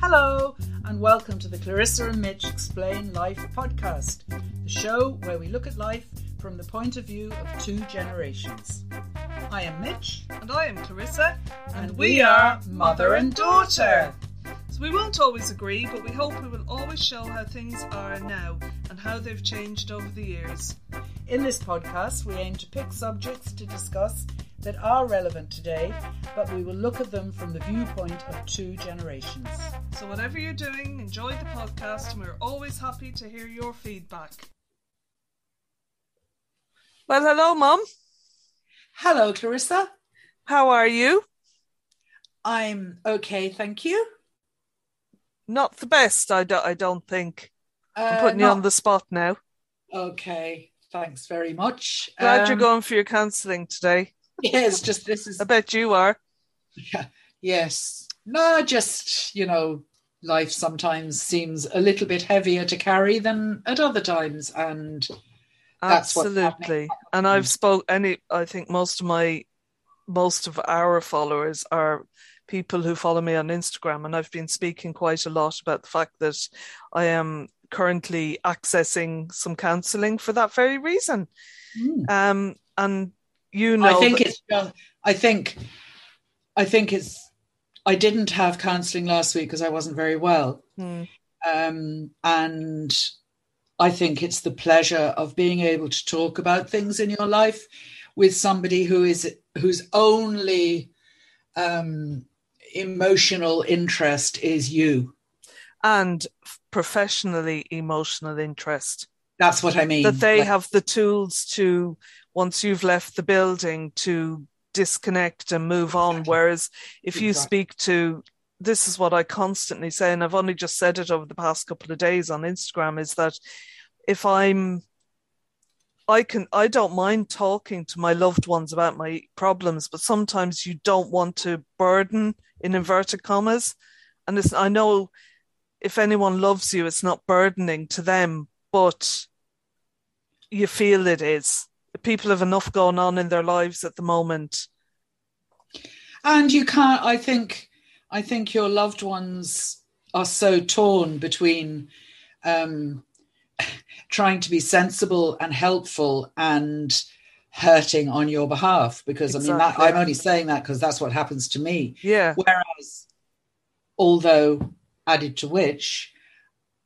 Hello, and welcome to the Clarissa and Mitch Explain Life podcast, the show where we look at life from the point of view of two generations. I am Mitch, And I am Clarissa, and we are mother and daughter. So we won't always agree, but we hope we will always show how things are now and how they've changed over the years. In this podcast, we aim to pick subjects to discuss that are relevant today, but we will look at them from the viewpoint of two generations. So whatever you're doing, enjoy the podcast and we're always happy to hear your feedback. Well, hello, Mum. Hello, Clarissa. How are you? I'm okay, thank you. Not the best, I, do- I don't think. I'm Uh, putting you on the spot now. Okay, thanks very much. Glad you're Um, going for your counselling today. Yes, just this is I bet you are. Yeah. yes. No, just you know, life sometimes seems a little bit heavier to carry than at other times, and That's what's happening. Absolutely. And I've spoke any I think most of my most of our followers are people who follow me on Instagram and I've been speaking quite a lot about the fact that I am currently accessing some counselling for that very reason. Mm. Um and you know I think that- it's. just- I think. I think it's. I didn't have counselling last week because I wasn't very well, Hmm. um, and I think it's the pleasure of being able to talk about things in your life with somebody who is whose only um, emotional interest is you. and professionally emotional interest. That's what I mean. that they Like, have the tools to once you've left the building to disconnect and move on Exactly. whereas if you speak to this is what i constantly say and i've only just said it over the past couple of days on instagram is that if i'm i can i don't mind talking to my loved ones about my problems but sometimes you don't want to burden in inverted commas and i know if anyone loves you it's not burdening to them but you feel it is. People have enough going on in their lives at the moment. and you can't i think i think your loved ones are so torn between um trying to be sensible and helpful and hurting on your behalf because i mean that i'm only saying that because that's what happens to me Yeah, whereas although added to which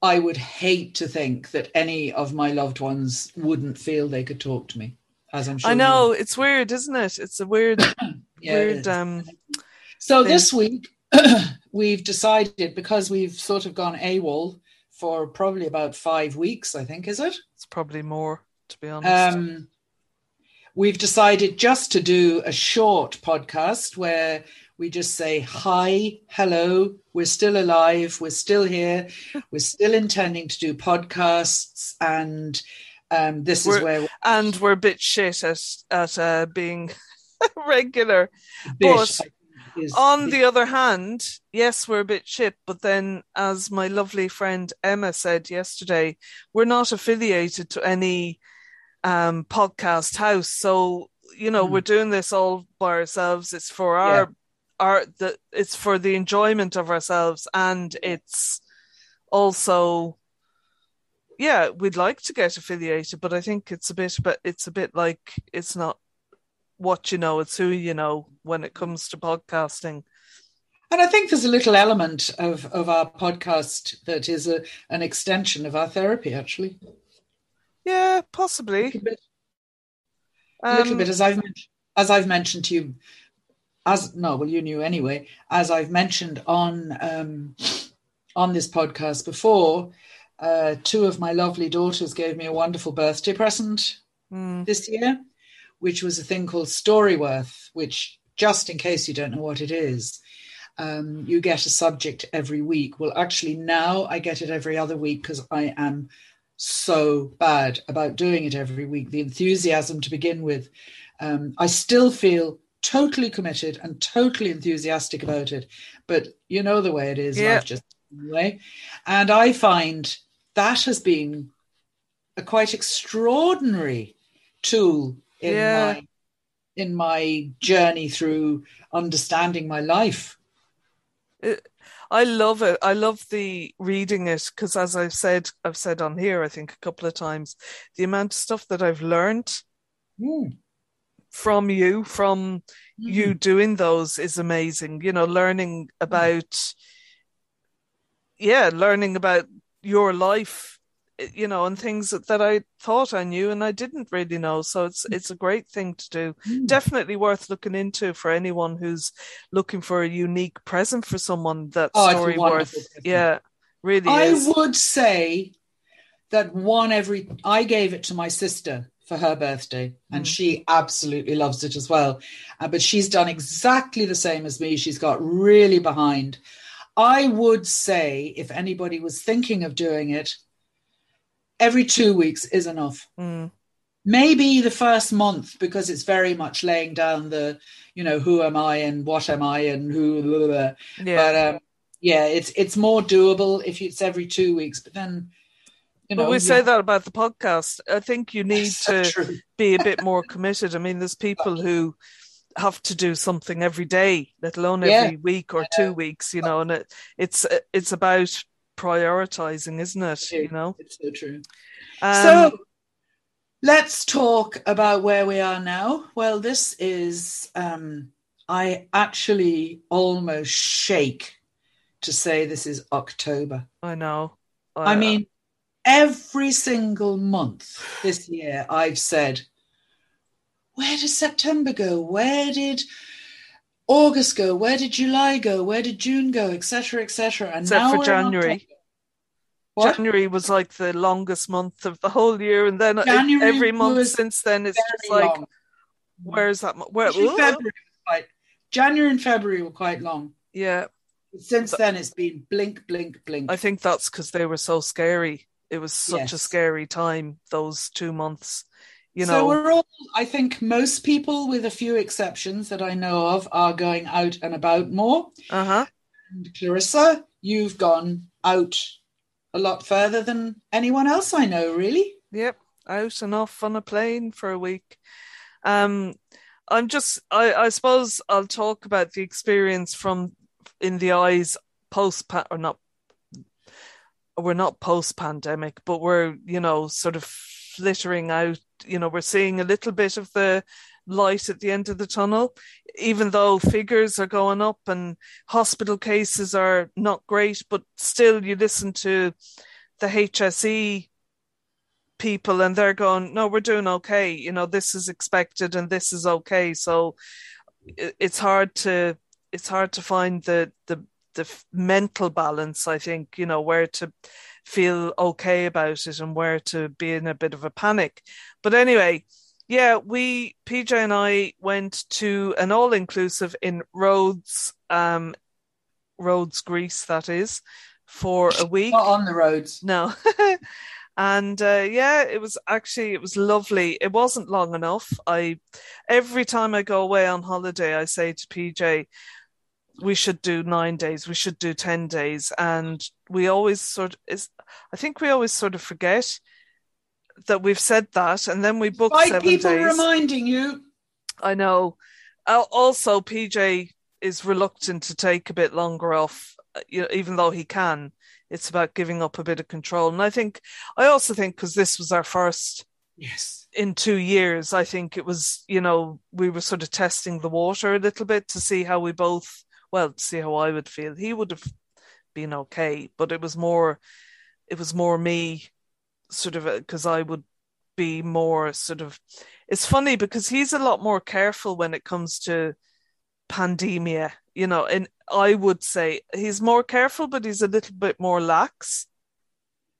i would hate to think that any of my loved ones wouldn't feel they could talk to me as i'm sure I know it's weird, isn't it? It's a weird, Yeah, weird. Um, So thing. this week we've decided because we've sort of gone AWOL for probably about five weeks, I think, is it? it's probably more, to be honest. Um, we've decided just to do a short podcast where we just say hi, hello, we're still alive, we're still here, we're still intending to do podcasts, and um, this is We're- where and we're a bit shit at at uh, being regular. bit, but is On the other hand, yes, we're a bit shit, but then, as my lovely friend Emma said yesterday, we're not affiliated to any um, podcast house. So, you know, Hmm. we're doing this all by ourselves. It's for our, our, the, it's for the enjoyment of ourselves, and it's also, yeah, we'd like to get affiliated, but I think it's a bit, but it's a bit like it's not what you know, it's who you know when it comes to podcasting. And I think there's a little element of, of our podcast that is a, an extension of our therapy, actually. Yeah, A possibly. little bit, a little Um, bit as I've as I've mentioned to you, as no, well, you knew anyway. As I've mentioned on um, on this podcast before, uh, two of my lovely daughters gave me a wonderful birthday present mm, this year, which was a thing called Storyworth, which, just in case you don't know what it is, um, you get a subject every week. Well, actually, now I get it every other week because I am so bad about doing it every week. The enthusiasm to begin with, um, I still feel totally committed and totally enthusiastic about it. But you know the way it is, Yeah. life just way. And I find that has been a quite extraordinary tool in Yeah. my in my journey through understanding my life. It, I love it. I love the reading it because, as I've said, I've said on here, I think a couple of times, the amount of stuff that I've learned Mm. From you, from Mm. you doing those is amazing. You know, learning about, yeah, learning about your life, eh, you know, and things that, that I thought I knew and I didn't really know. So it's it's a great thing to do. Mm. Definitely worth looking into for anyone who's looking for a unique present for someone. That Oh, Storyworth, yeah, really I is. would say that one every I gave it to my sister for her birthday, and Mm. she absolutely loves it as well. Uh, but she's done exactly the same as me. She's got really behind. I would say if anybody was thinking of doing it, every two weeks is enough. Mm, Maybe the first month because it's very much laying down the, you know, who am I and what am I and who. Blah, blah, blah. yeah. But um, yeah, it's it's more doable if it's every two weeks. But then, you know, but we you say that about the podcast. I think you need So to true. be a bit more committed. I mean, there's people who have to do something every day, let alone Yeah, every week or two weeks, you know, and it, it's it's about prioritizing, isn't it? You know. It's so true. Um, so let's talk about where we are now. Well, this is um, I actually almost shake to say this is October. I know. I mean, every single month this year, I've said, where did September go? Where did August go? Where did July go? Where did June go? Etc. Etc. And Except now for January. January was like the longest month of the whole year, and then January every month since then it's just like, long. where's that? Where? February was quite. January and February were quite long. yeah, since then, it's been blink, blink, blink. I think that's because they were so scary. It was such a scary time. Those two months, you know so we're all. I think most people, with a few exceptions that I know of, are going out and about more. Uh huh. And Clarissa, you've gone out a lot further than anyone else I know, really. Yep, out and off on a plane for a week. Um, I'm just, I, I suppose I'll talk about the experience from in the eyes post or not. We're not post pandemic, but we're you know sort of flittering out. You know, we're seeing a little bit of the light at the end of the tunnel, even though figures are going up and hospital cases are not great, but still you listen to the HSE people and they're going, no, we're doing okay. You know, this is expected and this is okay. So it's hard to it's hard to find the the the f- mental balance. I think you know where to feel okay about it and where to be in a bit of a panic. But anyway, yeah, we PJ and I went to an all inclusive in Rhodes, um, Rhodes, Greece. That is for a week. Not on the roads. No. and uh, yeah, it was actually it was lovely. It wasn't long enough. I every time I go away on holiday, I say to PJ, we should do nine days, we should do ten days, and we always sort of is. I think we always sort of forget that we've said that, and then we book Five seven people days. reminding you. I know. Uh, Also, PJ is reluctant to take a bit longer off, uh, you know, even though he can. It's about giving up a bit of control. And I think, I also think because this was our first Yes. in two years, I think it was, you know, we were sort of testing the water a little bit to see how we both, well, see how I would feel. He would have been okay, but it was more, it was more me sort of because I would be more sort of it's funny because he's a lot more careful when it comes to pandemia you know and I would say he's more careful but he's a little bit more lax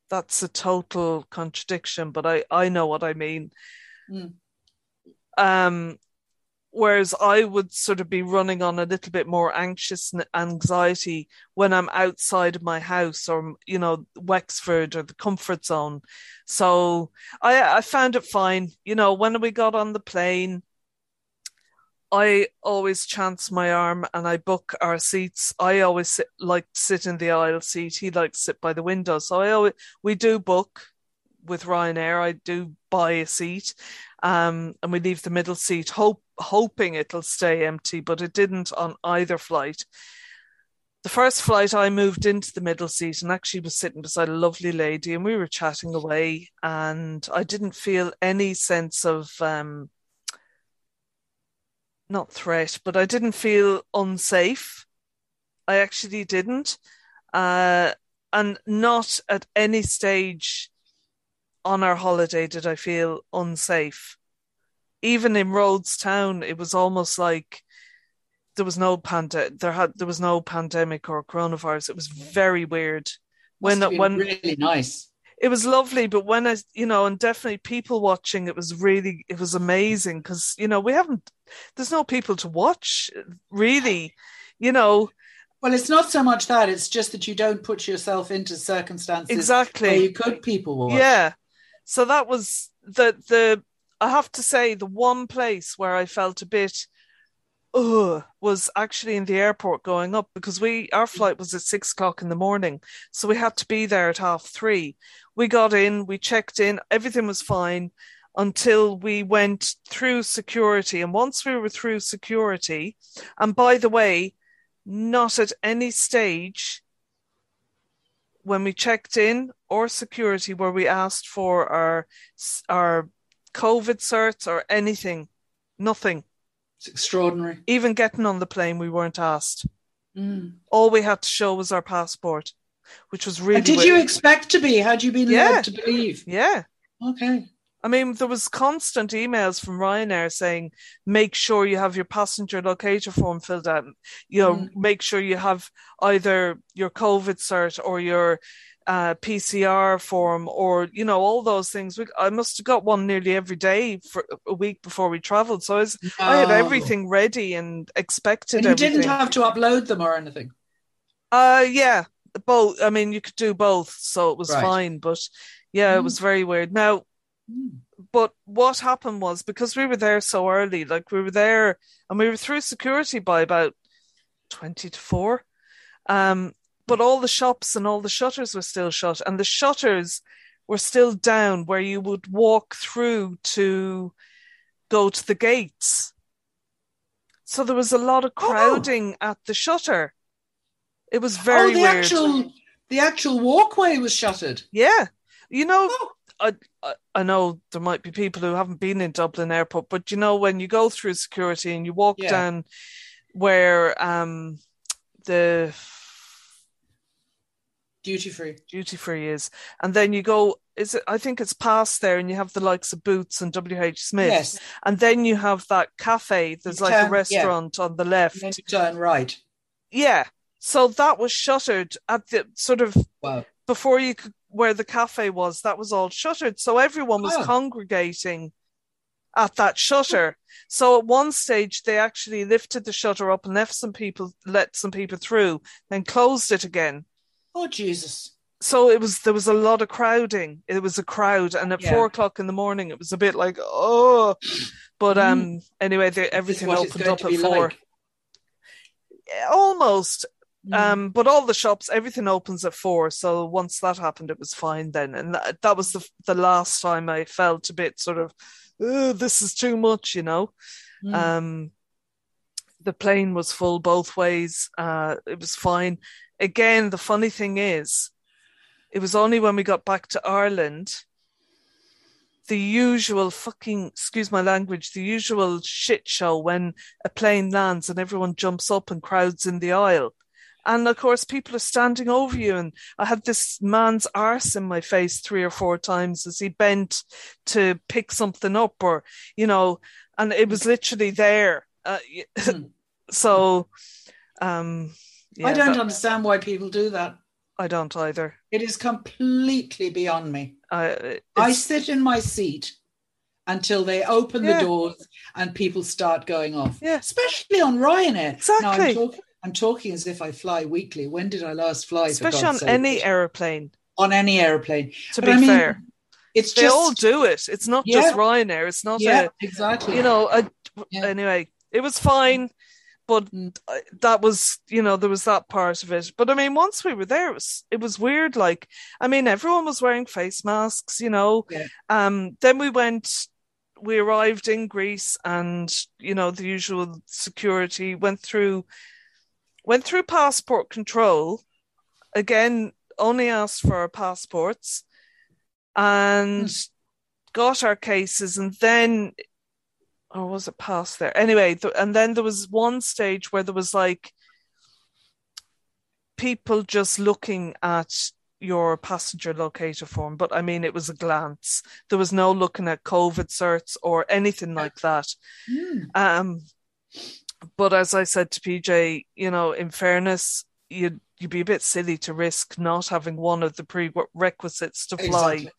that's a total contradiction but I I know what I mean Mm. um whereas I would sort of be running on a little bit more anxious and anxiety when I'm outside my house or you know Wexford or the comfort zone. So I I found it fine. You know, when we got on the plane, I always chance my arm and I book our seats. I always sit, like sit in the aisle seat. He likes sit by the window. So I always we do book with Ryanair. I do buy a seat, um, and we leave the middle seat, hope hoping it'll stay empty, but it didn't on either flight. the first flight, I moved into the middle seat and actually was sitting beside a lovely lady, and we were chatting away. And I didn't feel any sense of um, not threat, but I didn't feel unsafe. I actually didn't. Uh, and not at any stage on our holiday did I feel unsafe. Even in Rhodes Town, it was almost like there was no pande- there had there was no pandemic or coronavirus. It was very weird. when when really nice. It was lovely, but when I, you know, and definitely people watching, it was really, it was amazing because, you know, we haven't, there's no people to watch really, you know, well, it's not so much that; it's just that you don't put yourself into circumstances exactly where you could people watch. Yeah, so that was the the. I have to say, the one place where I felt a bit, ugh, was actually in the airport going up because we our flight was at six o'clock in the morning, so we had to be there at half three. We got in, we checked in, everything was fine until we went through security. And once we were through security, and by the way, not at any stage when we checked in or security where we asked for our our COVID certs or anything. Nothing. It's extraordinary. Even getting on the plane, we weren't asked. Mm. All we had to show was our passport, which was really. And did weird. you expect to be? Had you been yeah. led to believe? Yeah. Okay. I mean, there was constant emails from Ryanair saying, make sure you have your passenger locator form filled out. You know, mm. make sure you have either your COVID cert or your uh, PCR form or, you know, all those things. We, I must have got one nearly every day for a week before we traveled. So I, was, no. I had everything ready and expected and you everything. didn't have to upload them or anything? Uh, yeah, both. I mean, you could do both. So it was right. fine. But yeah, mm. it was very weird. Now, but what happened was because we were there so early, like we were there and we were through security by about 20 to 4. Um, but all the shops and all the shutters were still shut, and the shutters were still down where you would walk through to go to the gates. So there was a lot of oh. crowding oh. at the shutter. It was very oh, the weird. Actual, the actual walkway was shuttered. Yeah. You know, oh. I, I know there might be people who haven't been in Dublin Airport, but you know when you go through security and you walk yeah. down where um the duty free duty free is, and then you go is it I think it's past there, and you have the likes of Boots and W H Smith, yes. and then you have that cafe. There's you like turn, a restaurant yeah. on the left. And turn right. Yeah, so that was shuttered at the sort of wow. before you could where the cafe was, that was all shuttered. So everyone was oh. congregating at that shutter. So at one stage they actually lifted the shutter up and left some people let some people through, then closed it again. Oh Jesus. So it was there was a lot of crowding. It was a crowd, and at yeah. four o'clock in the morning, it was a bit like oh, but mm. um. Anyway, they, everything opened up at four. Like. Almost, Mm. Um, but all the shops, everything opens at four. So once that happened, it was fine then. And that, that was the the last time I felt a bit sort of, this is too much, you know. Mm. Um, the plane was full both ways. Uh, it was fine. Again, the funny thing is, it was only when we got back to Ireland, the usual fucking, excuse my language, the usual shit show when a plane lands and everyone jumps up and crowds in the aisle. And of course, people are standing over you. And I had this man's arse in my face three or four times as he bent to pick something up, or, you know, and it was literally there. Uh, mm. so, um, yeah, I don't that, understand why people do that. I don't either. It is completely beyond me. I sit in my seat until they open yeah. the doors and people start going off. Yeah. Especially on Ryanair. Exactly. Now, I'm, talking, I'm talking as if I fly weekly. When did I last fly? Especially on sake? any airplane. On any airplane. To but be I mean, fair, it's they just, all do it. It's not yeah, just Ryanair. It's not yeah, a exactly. You know, a, yeah. anyway, it was fine, but mm. that was you know there was that part of it. But I mean, once we were there, it was it was weird. Like, I mean, everyone was wearing face masks. You know, um, then we went we arrived in Greece and you know the usual security went through went through passport control. Again, only asked for our passports and mm. got our cases, and then, or was it past there? Anyway, th- and then there was one stage where there was like people just looking at your passenger locator form, but I mean, it was a glance. There was no looking at COVID certs or anything like that. Mm. Um, but as I said to PJ, you know, in fairness, you'd you'd be a bit silly to risk not having one of the prerequisites to fly. Exactly.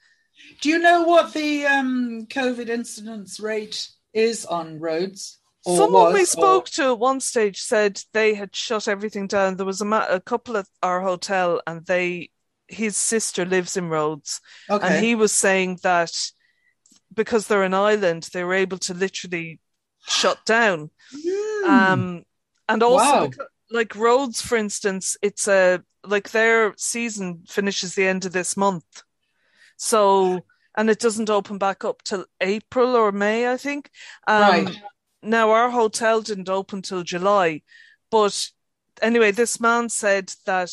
Do you know what the um, COVID incidence rate is on Rhodes? Someone was, we spoke or... to at one stage said they had shut everything down. There was a, ma- a couple at our hotel, and they his sister lives in Rhodes, okay. and he was saying that because they're an island, they were able to literally shut down. Mm. Um, and also, wow. because, like Rhodes, for instance, it's a like their season finishes the end of this month, so and it doesn't open back up till April or May, I think. Um, right. Now our hotel didn't open till July, but anyway, this man said that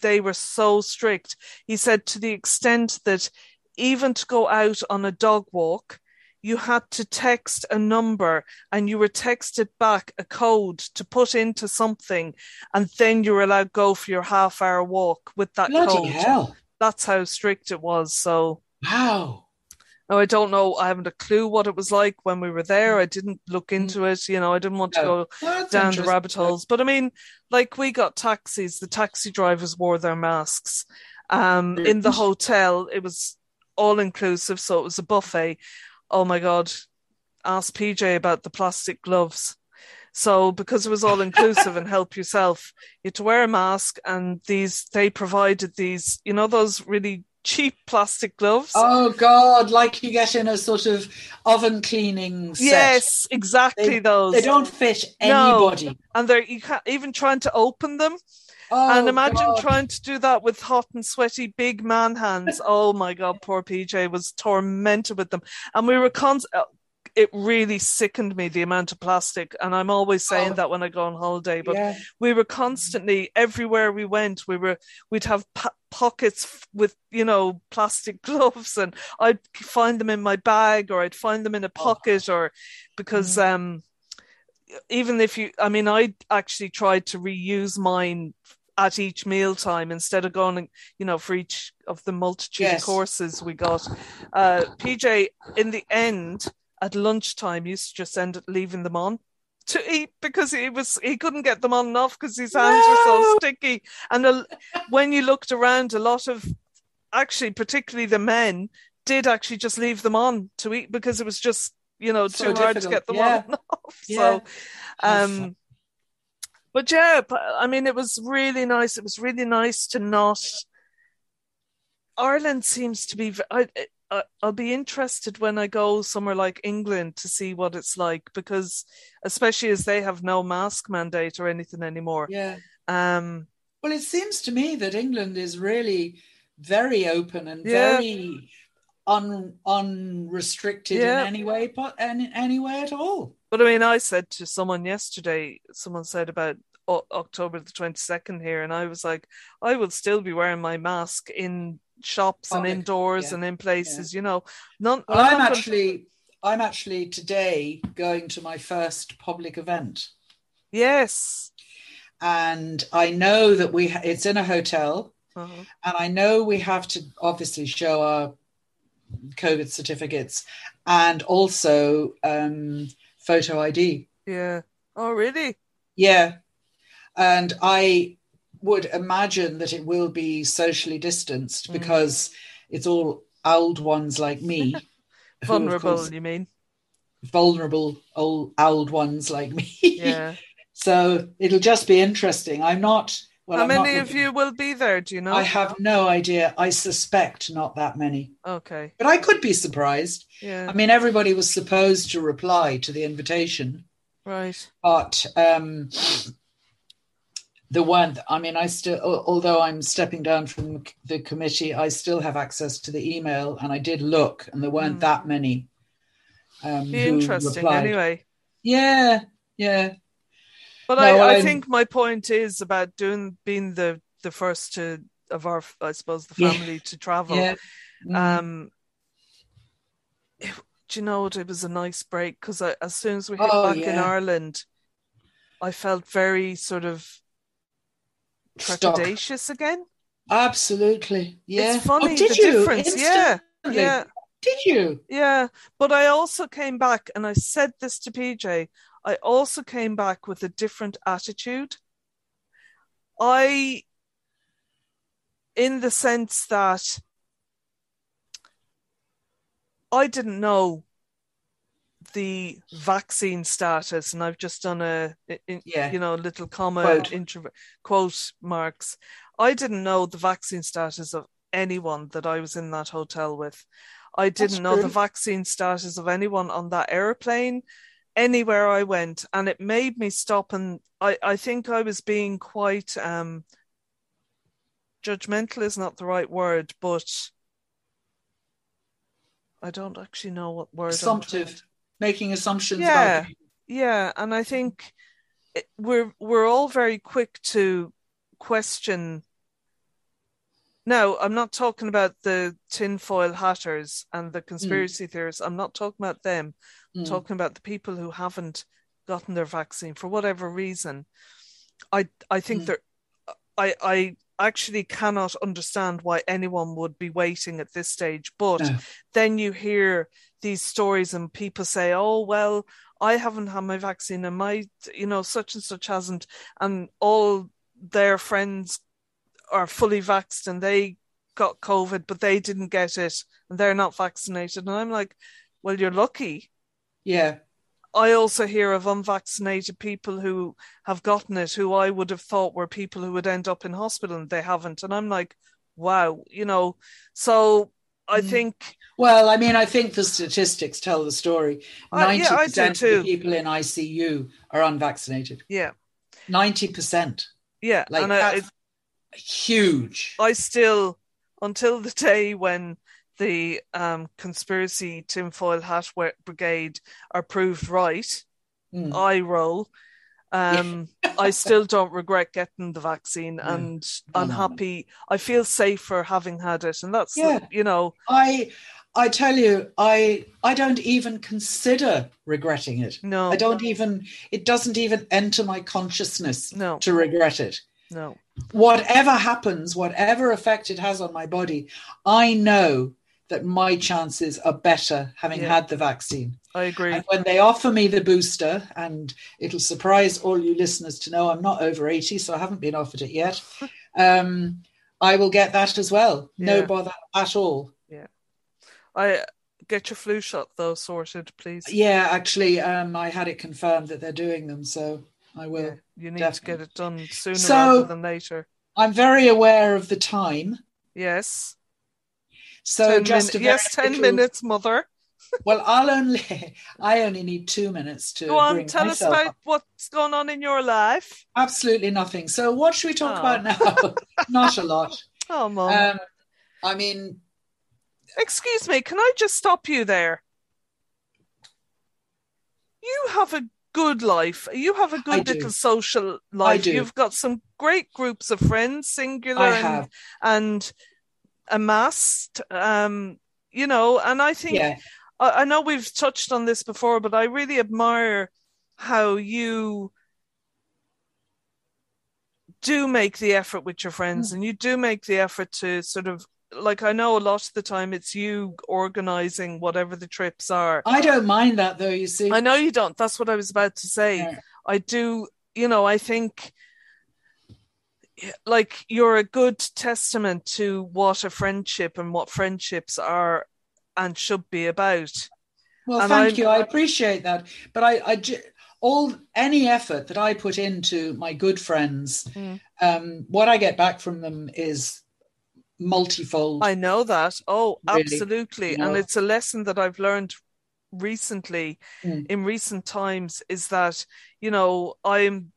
they were so strict. He said to the extent that even to go out on a dog walk, you had to text a number and you were texted back a code to put into something, and then you were allowed go for your half hour walk with that Bloody code. Hell. That's how strict it was. So wow. Now, I don't know. I haven't a clue what it was like when we were there. I didn't look mm. into it. You know, I didn't want to go down the rabbit holes. But I mean, like we got taxis. The taxi drivers wore their masks. Um, in the hotel, it was all inclusive, so it was a buffet. Oh my god! Ask PJ about the plastic gloves. So because it was all inclusive and help yourself, you had to wear a mask, and these they provided these, you know, those really cheap plastic gloves. Oh God! Like you get in a sort of oven cleaning. Set. Yes, exactly they, those. They don't fit anybody, no. and they're you can't even trying to open them. Oh, and imagine God. trying to do that with hot and sweaty big man hands. oh my God, poor PJ was tormented with them. And we were con- it really sickened me the amount of plastic and i'm always saying oh, that when i go on holiday but yeah. we were constantly everywhere we went we were we'd have po- pockets with you know plastic gloves and i'd find them in my bag or i'd find them in a oh. pocket oh. or because mm. um even if you i mean i actually tried to reuse mine at each meal time instead of going, you know, for each of the multitude yes. of courses we got. Uh, PJ, in the end, at lunchtime used to just end up leaving them on to eat because he was he couldn't get them on enough because his hands no! were so sticky. And a, when you looked around, a lot of actually, particularly the men, did actually just leave them on to eat because it was just you know so too difficult. hard to get them yeah. on off. Yeah. So, um, but yeah, I mean, it was really nice. It was really nice to not. Ireland seems to be. I, uh, I'll be interested when I go somewhere like England to see what it's like because, especially as they have no mask mandate or anything anymore. Yeah. Um. Well, it seems to me that England is really very open and yeah. very un unrestricted yeah. in any way, but any way at all. But I mean, I said to someone yesterday. Someone said about October the 22nd here, and I was like, I will still be wearing my mask in shops Public, and indoors yeah, and in places, yeah. you know. None, well, I'm actually I'm actually today going to my first public event. Yes. And I know that we ha- it's in a hotel, uh-huh. and I know we have to obviously show our COVID certificates and also um, photo ID. Yeah. Oh, really? Yeah. And I would imagine that it will be socially distanced mm. because it's all old ones like me. vulnerable, you mean? Vulnerable old old ones like me. Yeah. so it'll just be interesting. I'm not. Well, How I'm many of you will be there? Do you know? I have no idea. I suspect not that many. Okay. But I could be surprised. Yeah. I mean, everybody was supposed to reply to the invitation. Right. But um, the one i mean i still although i'm stepping down from the committee i still have access to the email and i did look and there weren't mm. that many um interesting replied. anyway yeah yeah But No, I, I think my point is about doing being the the first to of our I suppose the Yeah. family to travel. Yeah. Mm. Um, it- do you know what? It was a nice break because as soon as we hit Oh, back in. Ireland, I felt very sort of Stuck. again. Absolutely. Yeah. It's funny oh, did the you? difference. Yeah, yeah, Did you? yeah. But I also came back, and I said this to PJ. I also came back with a different attitude. I, in the sense that I didn't know the vaccine status, and I've just done a, in, Yeah. you know, little comma Quote. intro, quote marks. I didn't know the vaccine status of anyone that I was in that hotel with. I didn't That's know the vaccine status of anyone on that airplane, anywhere I went, and it made me stop. And I, I think I was being quite um, judgmental is not the right word, but I don't actually know what word. Assumptive. Making assumptions Yeah. yeah, and I think it, we're we're all very quick to question. Now, I'm not talking about the tinfoil hatters and the conspiracy theorists. I'm not talking about them. I'm Mm. talking about the people who haven't gotten their vaccine for whatever reason. I I think Mm. there I I actually cannot understand why anyone would be waiting at this stage. But No. then you hear these stories and people say, "Oh well, I haven't had my vaccine and my you know such and such hasn't," and all their friends are fully vaxxed and they got COVID, but they didn't get it and they're not vaccinated. And I'm like, well, you're lucky. Yeah. I also hear of unvaccinated people who have gotten it, who I would have thought were people who would end up in hospital and they haven't. And I'm like, wow, you know. So I Mm. think, Well, I mean, I think the statistics tell the story. Uh, yeah, 90% of the people in ICU are unvaccinated. yeah, 90%. yeah. Like I, huge. I still, until the day when the um, conspiracy tinfoil hat brigade are proved right, Mm. I roll. Um, I still don't regret getting the vaccine, No. and I'm happy. I feel safer having had it, and that's Yeah. you know, I I tell you, I I don't even consider regretting it. no, I don't even it doesn't even enter my consciousness no, to regret it. No, Whatever happens, whatever effect it has on my body, I know that my chances are better having Yeah. had the vaccine. I agree. And when they offer me the booster, and it'll surprise all you listeners to know I'm not over 80, so I haven't been offered it yet. Um, I will get that as well. No bother at all. Yeah. I get your flu shot though sorted, please. Yeah, actually, um, I had it confirmed that they're doing them, so I will. Yeah, you need definitely. to get it done sooner So- rather than later. I'm very aware of the time. Yes. So 10 just min- yes, 10 little- minutes, mother. Well, I'll only I only need two minutes to Go on, tell us about up. what's going on in your life. absolutely nothing. So what should we talk Oh. about now? Not a lot. Oh, mum. Um, I mean, Excuse me, can I just stop you there? You have a good life. You have a good little social life. You've got some great groups of friends, singular and, and amassed. Um, you know, and I think Yeah, I, I know we've touched on this before, but I really admire how you do make the effort with your friends and you do make the effort to sort of like I know a lot of the time it's you organizing whatever the trips are. I don't mind that though. You see, I know you don't. That's what I was about to say. Yeah. I do, you know, I think like you're a good testament to what a friendship and what friendships are and should be about. well, and thank I'm- you. I appreciate that, but I, I all any effort that I put into my good friends, Mm. um, what I get back from them is multifold. I know that. Oh, Really, absolutely. you know. And it's a lesson that I've learned recently Mm. in recent times is that, you know, I'm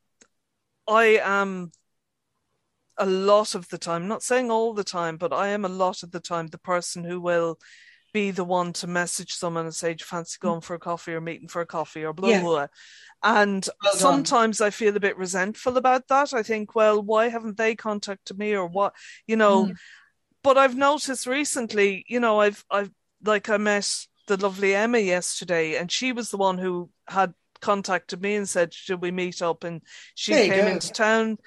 I am a lot of the time, not saying all the time, but I am a lot of the time the person who will be the one to message someone and say, Do you fancy Mm. going for a coffee or meeting for a coffee or blah, Yeah. blah, blah. And Well sometimes I feel a bit resentful about that. I think, well, why haven't they contacted me or what, you know? Mm. But I've noticed recently, you know, I've, I've, like I met the lovely Emma yesterday and she was the one who had contacted me and said, Should we meet up? And she There came into town.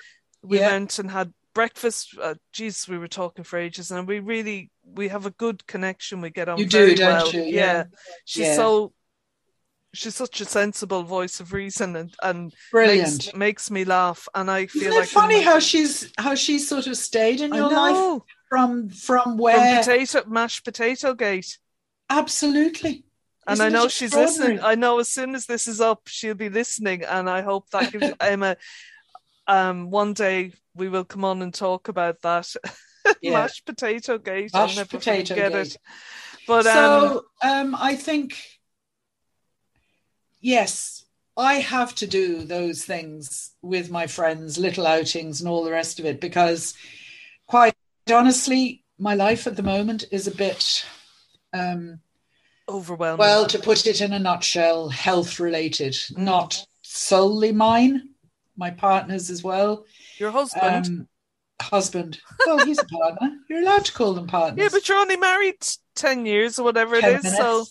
We Yeah. went and had breakfast. Uh, geez, we were talking for ages, and we really we have a good connection. We get on. You do, don't well. you? Yeah. she's Yeah. so she's such a sensible voice of reason, and and Brilliant. makes, makes me laugh. And I feel Isn't like funny I'm- how she's how she's sort of stayed in I your life know from from from where? potato mashed potato gate. Absolutely. And Isn't I know she's listening. I know as soon as this is up, she'll be listening, and I hope that gives Emma. Um, one day we will come on and talk about that Yeah. mashed potato gate. I'll Mashed never potato forget gate. it. But um, so um, I think yes, I have to do those things with my friends, little outings and all the rest of it, because quite honestly, my life at the moment is a bit um, overwhelming. well, to put it in a nutshell, health related, Mm. not solely mine, my partner's as well. your husband. Um, husband. Well, he's a partner. You're allowed to call them partners. yeah, but you're only married ten years or whatever it 10 is. So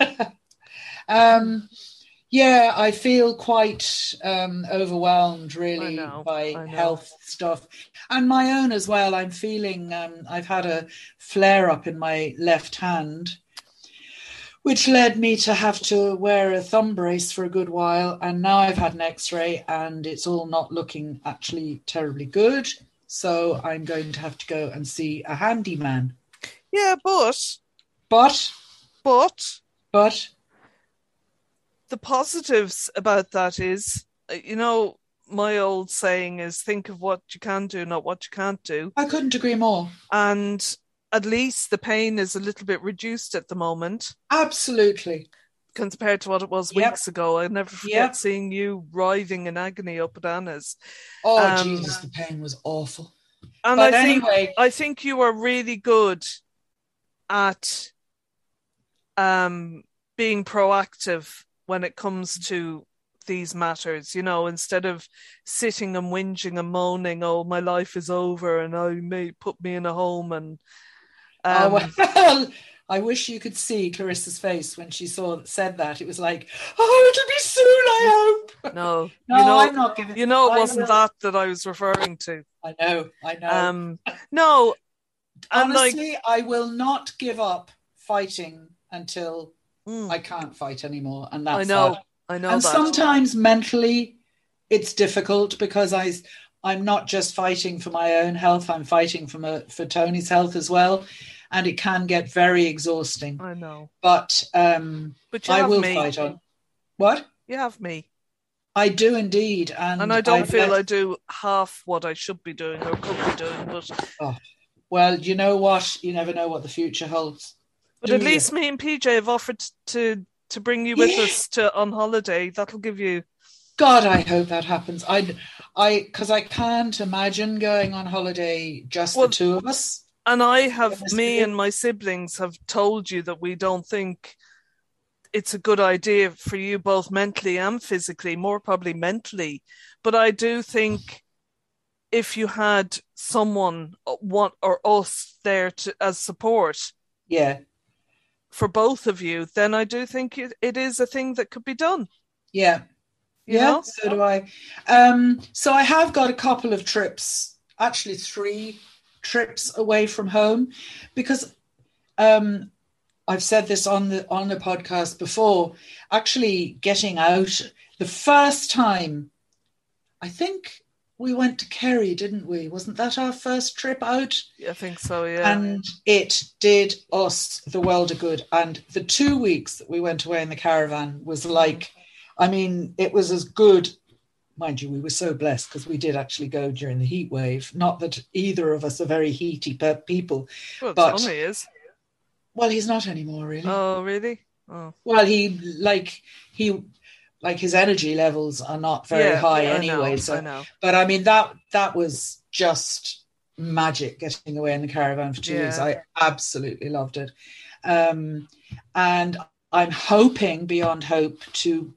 um, yeah, I feel quite um, overwhelmed, really, know, by health stuff, and my own as well. I'm feeling um, I've had a flare up in my left hand, which led me to have to wear a thumb brace for a good while, and now I've had an X-ray, and it's all not looking actually terribly good. So I'm going to have to go and see a handyman. yeah, but But, but but, the positives about that is, uh, you know, my old saying is think of what you can do, not what you can't do. I couldn't agree more. And at least the pain is a little bit reduced at the moment Absolutely. compared to what it was Yep. weeks ago. I never forget Yep. seeing you writhing in agony up at Anna's. Oh, Um, Jesus, the pain was awful. And But I think I think you are really good at um, being proactive when it comes to these matters. You know, instead of sitting and whinging and moaning, "Oh, my life is over," and I may put me in a home and. Um, oh, well, I wish you could see Clarissa's face when she saw said that. It was like, oh, it'll be soon, I hope. no, No, you know, I'm not giving. you know, it wasn't that that I was referring to. I know, I know. Um, no, and like, Honestly, I will not give up fighting until mm, I can't fight anymore, and that's I know, that. I know and that. sometimes mentally it's difficult because I I'm not just fighting for my own health I'm fighting for my, for Tony's health as well and it can get very exhausting I know, but um but I will me. fight on what You have me. I do indeed and, and I don't feel let- I do half what I should be doing or could be doing, but well you know what you never know what the future holds but at you? least me and PJ have offered to to bring you with us to on holiday. That'll give you God I hope that happens. I I because I can't imagine going on holiday just Well, the two of us. and I have me and my siblings have told you that we don't think it's a good idea for you both mentally and physically, more probably mentally. But I do think if you had someone uh, one or us there to as support yeah for both of you, then I do think it, it is a thing that could be done. yeah You yeah, know? so do I. Um, so I have got a couple of trips, actually three trips away from home, because um, I've said this on the on the podcast before. Actually, getting out the first time, I think we went to Kerry, didn't we? Wasn't that our first trip out? I think so, yeah. And it did us the world of good. And the two weeks that we went away in the caravan was like, I mean, it was as good. Mind you, we were so blessed because we did actually go during the heat wave. Not that either of us are very heaty pe- people. well, but- Tony is. Well, he's not anymore, really. Oh, really? Oh, Well, he like he like his energy levels are not very yeah, high I know, anyway. I so, know. but I mean that that was just magic getting away in the caravan for two Yeah. weeks. I absolutely loved it. Um, and I'm hoping beyond hope to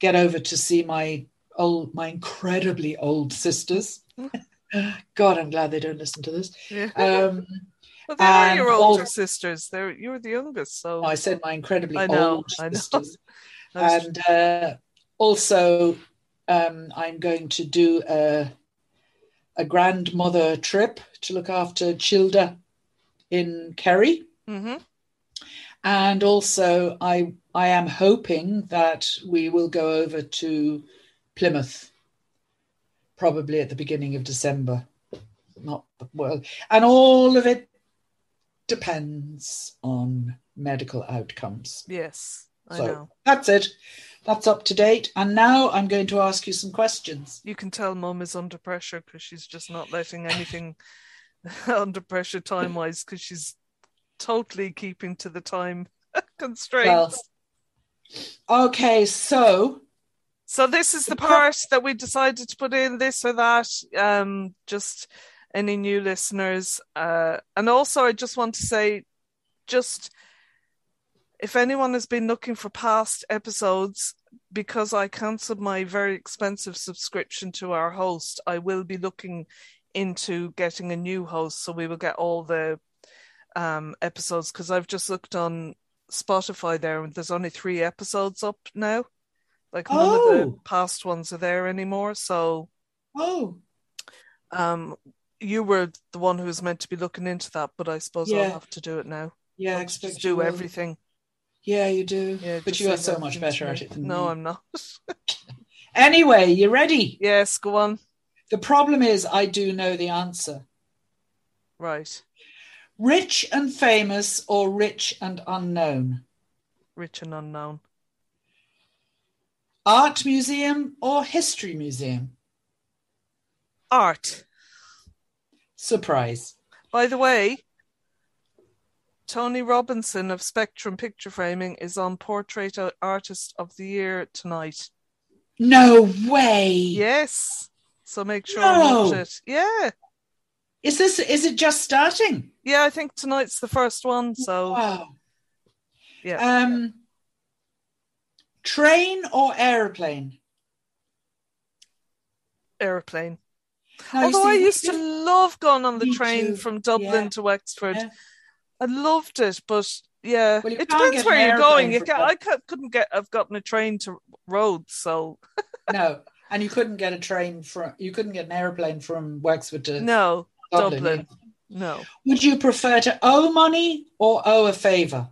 get over to see my old, my incredibly old sisters. God, I'm glad they don't listen to this. Yeah. Um, well, they are your older all- sisters. They're you're the youngest, so I said my incredibly I know, old I know. sisters. And uh, also um, I'm going to do a, a grandmother trip to look after Childa in Kerry, Mhm. and also I I am hoping that we will go over to Plymouth, probably at the beginning of December. Not well, and all of it depends on medical outcomes. yes, I So know. that's it. That's up to date. And now I'm going to ask you some questions. You can tell Mum is under pressure because she's just not letting anything under pressure time wise because she's totally keeping to the time constraints. Okay, so So this is the The part that we decided to put in this or that. Um, just any new listeners, uh, and also I just want to say, just if anyone has been looking for past episodes, because I cancelled my very expensive subscription to our host, I will be looking into getting a new host, so we will get all the um, episodes. Because I've just looked on Spotify there, and there's only three episodes up now. Like none of the Oh. past ones are there anymore. So oh um you were the one who was meant to be looking into that, but I suppose I'll have to do it now. yeah, I just do everything. Yeah, you do. Yeah, but you are so much better at it than No, me. I'm not. Anyway, you ready? yes, go on. The problem is I do know the answer. Right. Rich and famous or rich and unknown? Rich and unknown. Art museum or history museum? Art. Surprise. By the way, Tony Robinson of Spectrum Picture Framing is on Portrait Artist of the Year tonight. No way. Yes. So make sure No. watch it. Yeah. Is this is it just starting? Yeah, I think tonight's the first one. So Wow. yeah. Um train or airplane? airplane. You Although I used to love going on the train too. from Dublin Yeah. to Wexford. Yeah. I loved it, but yeah, Well, it depends where you're going. You can, I cou- couldn't get. I've gotten a train to Rhodes, so No, and you couldn't get a train from you couldn't get an airplane from Wexford to no, Dublin. Dublin. no. Would you prefer to owe money or owe a favor?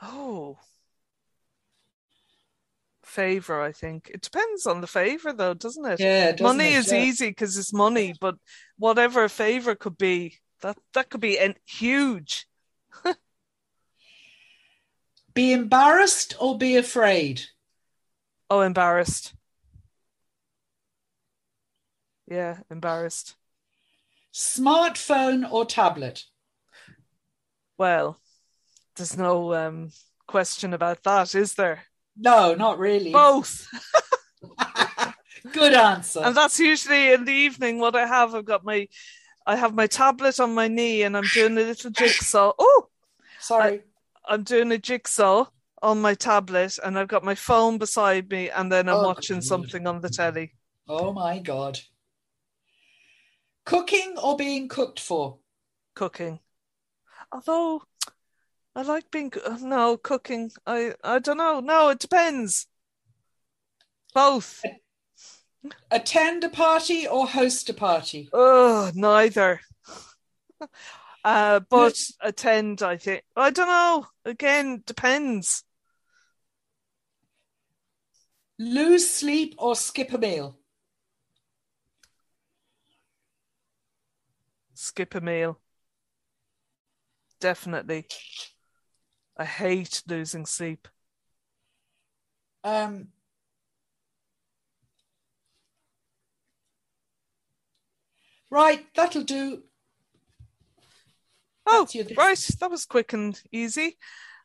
Oh, favor. I think it depends on the favor, though, doesn't it? Yeah, doesn't money it? is Yeah. easy because it's money, but whatever a favor could be, that that could be an huge. Be embarrassed or be afraid? Oh, embarrassed. Yeah, embarrassed. Smartphone or tablet? Well, there's no um, question about that, is there? No, not really. Both. Good answer. And that's usually in the evening what I have. I've got my I have my tablet on my knee and I'm doing a little jigsaw. Oh, Sorry. I'm doing a jigsaw on my tablet and I've got my phone beside me and then I'm Oh, watching good. something on the telly. oh my god. Cooking or being cooked for? Cooking. Although I like being no cooking. I I don't know. No, it depends. Both. Attend a party or host a party? Oh, neither. uh, but attend, I think. I don't know. Again, depends. Lose sleep or skip a meal? Skip a meal. Definitely. I hate losing sleep. Um, right, that'll do. Oh, That's your this. right. That was quick and easy.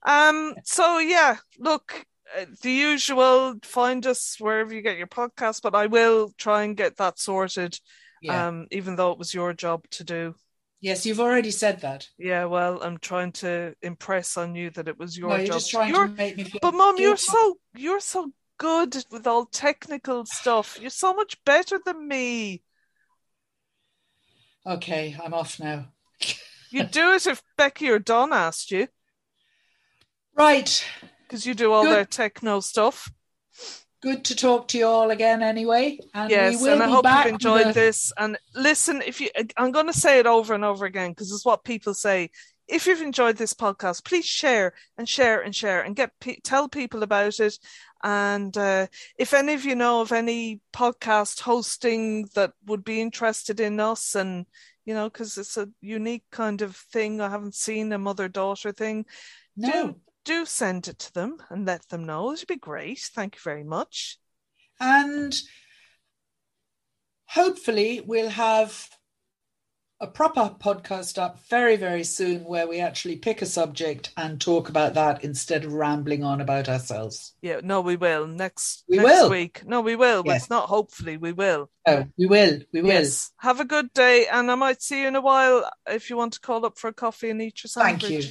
Um, so yeah, look, uh, the usual, find us wherever you get your podcast, but I will try and get that sorted. Yeah. Um, even though it was your job to do. Yes, you've already said that. Yeah, well, I'm trying to impress on you that it was your no, you're job. just trying You're- to make me feel. but mom, you're so you're so good with all technical stuff. You're so much better than me. Okay, I'm off now. You'd do it if Becky or Don asked you, Right. because you do all Good. their techno stuff. Good to talk to you all again anyway. And yes, we will and I hope you've enjoyed a- this. And listen, if you, I'm going to say it over and over again because it's what people say. If you've enjoyed this podcast, please share and share and share and get pe- tell people about it. And uh, if any of you know of any podcast hosting that would be interested in us, and you know, because it's a unique kind of thing, I haven't seen a mother daughter thing. No. Do send it to them and let them know. It would be great. Thank you very much. And hopefully we'll have a proper podcast up very, very soon where we actually pick a subject and talk about that instead of rambling on about ourselves. Yeah, no, we will next We next will. week. No, we will. Yes. It's not hopefully we will. Oh, we will. We will. Yes. Have a good day, and I might see you in a while if you want to call up for a coffee and eat your Thank you.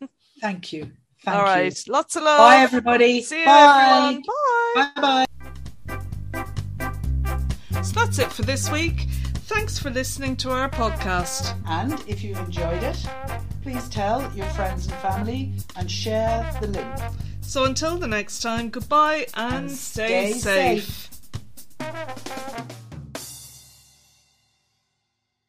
Thank you. Thank All you. right. Lots of love. Bye, everybody. See you, Bye. everyone. Bye. Bye bye. So that's it for this week. Thanks for listening to our podcast. And if you've enjoyed it, please tell your friends and family and share the link. So until the next time, goodbye and, And stay, stay safe. safe.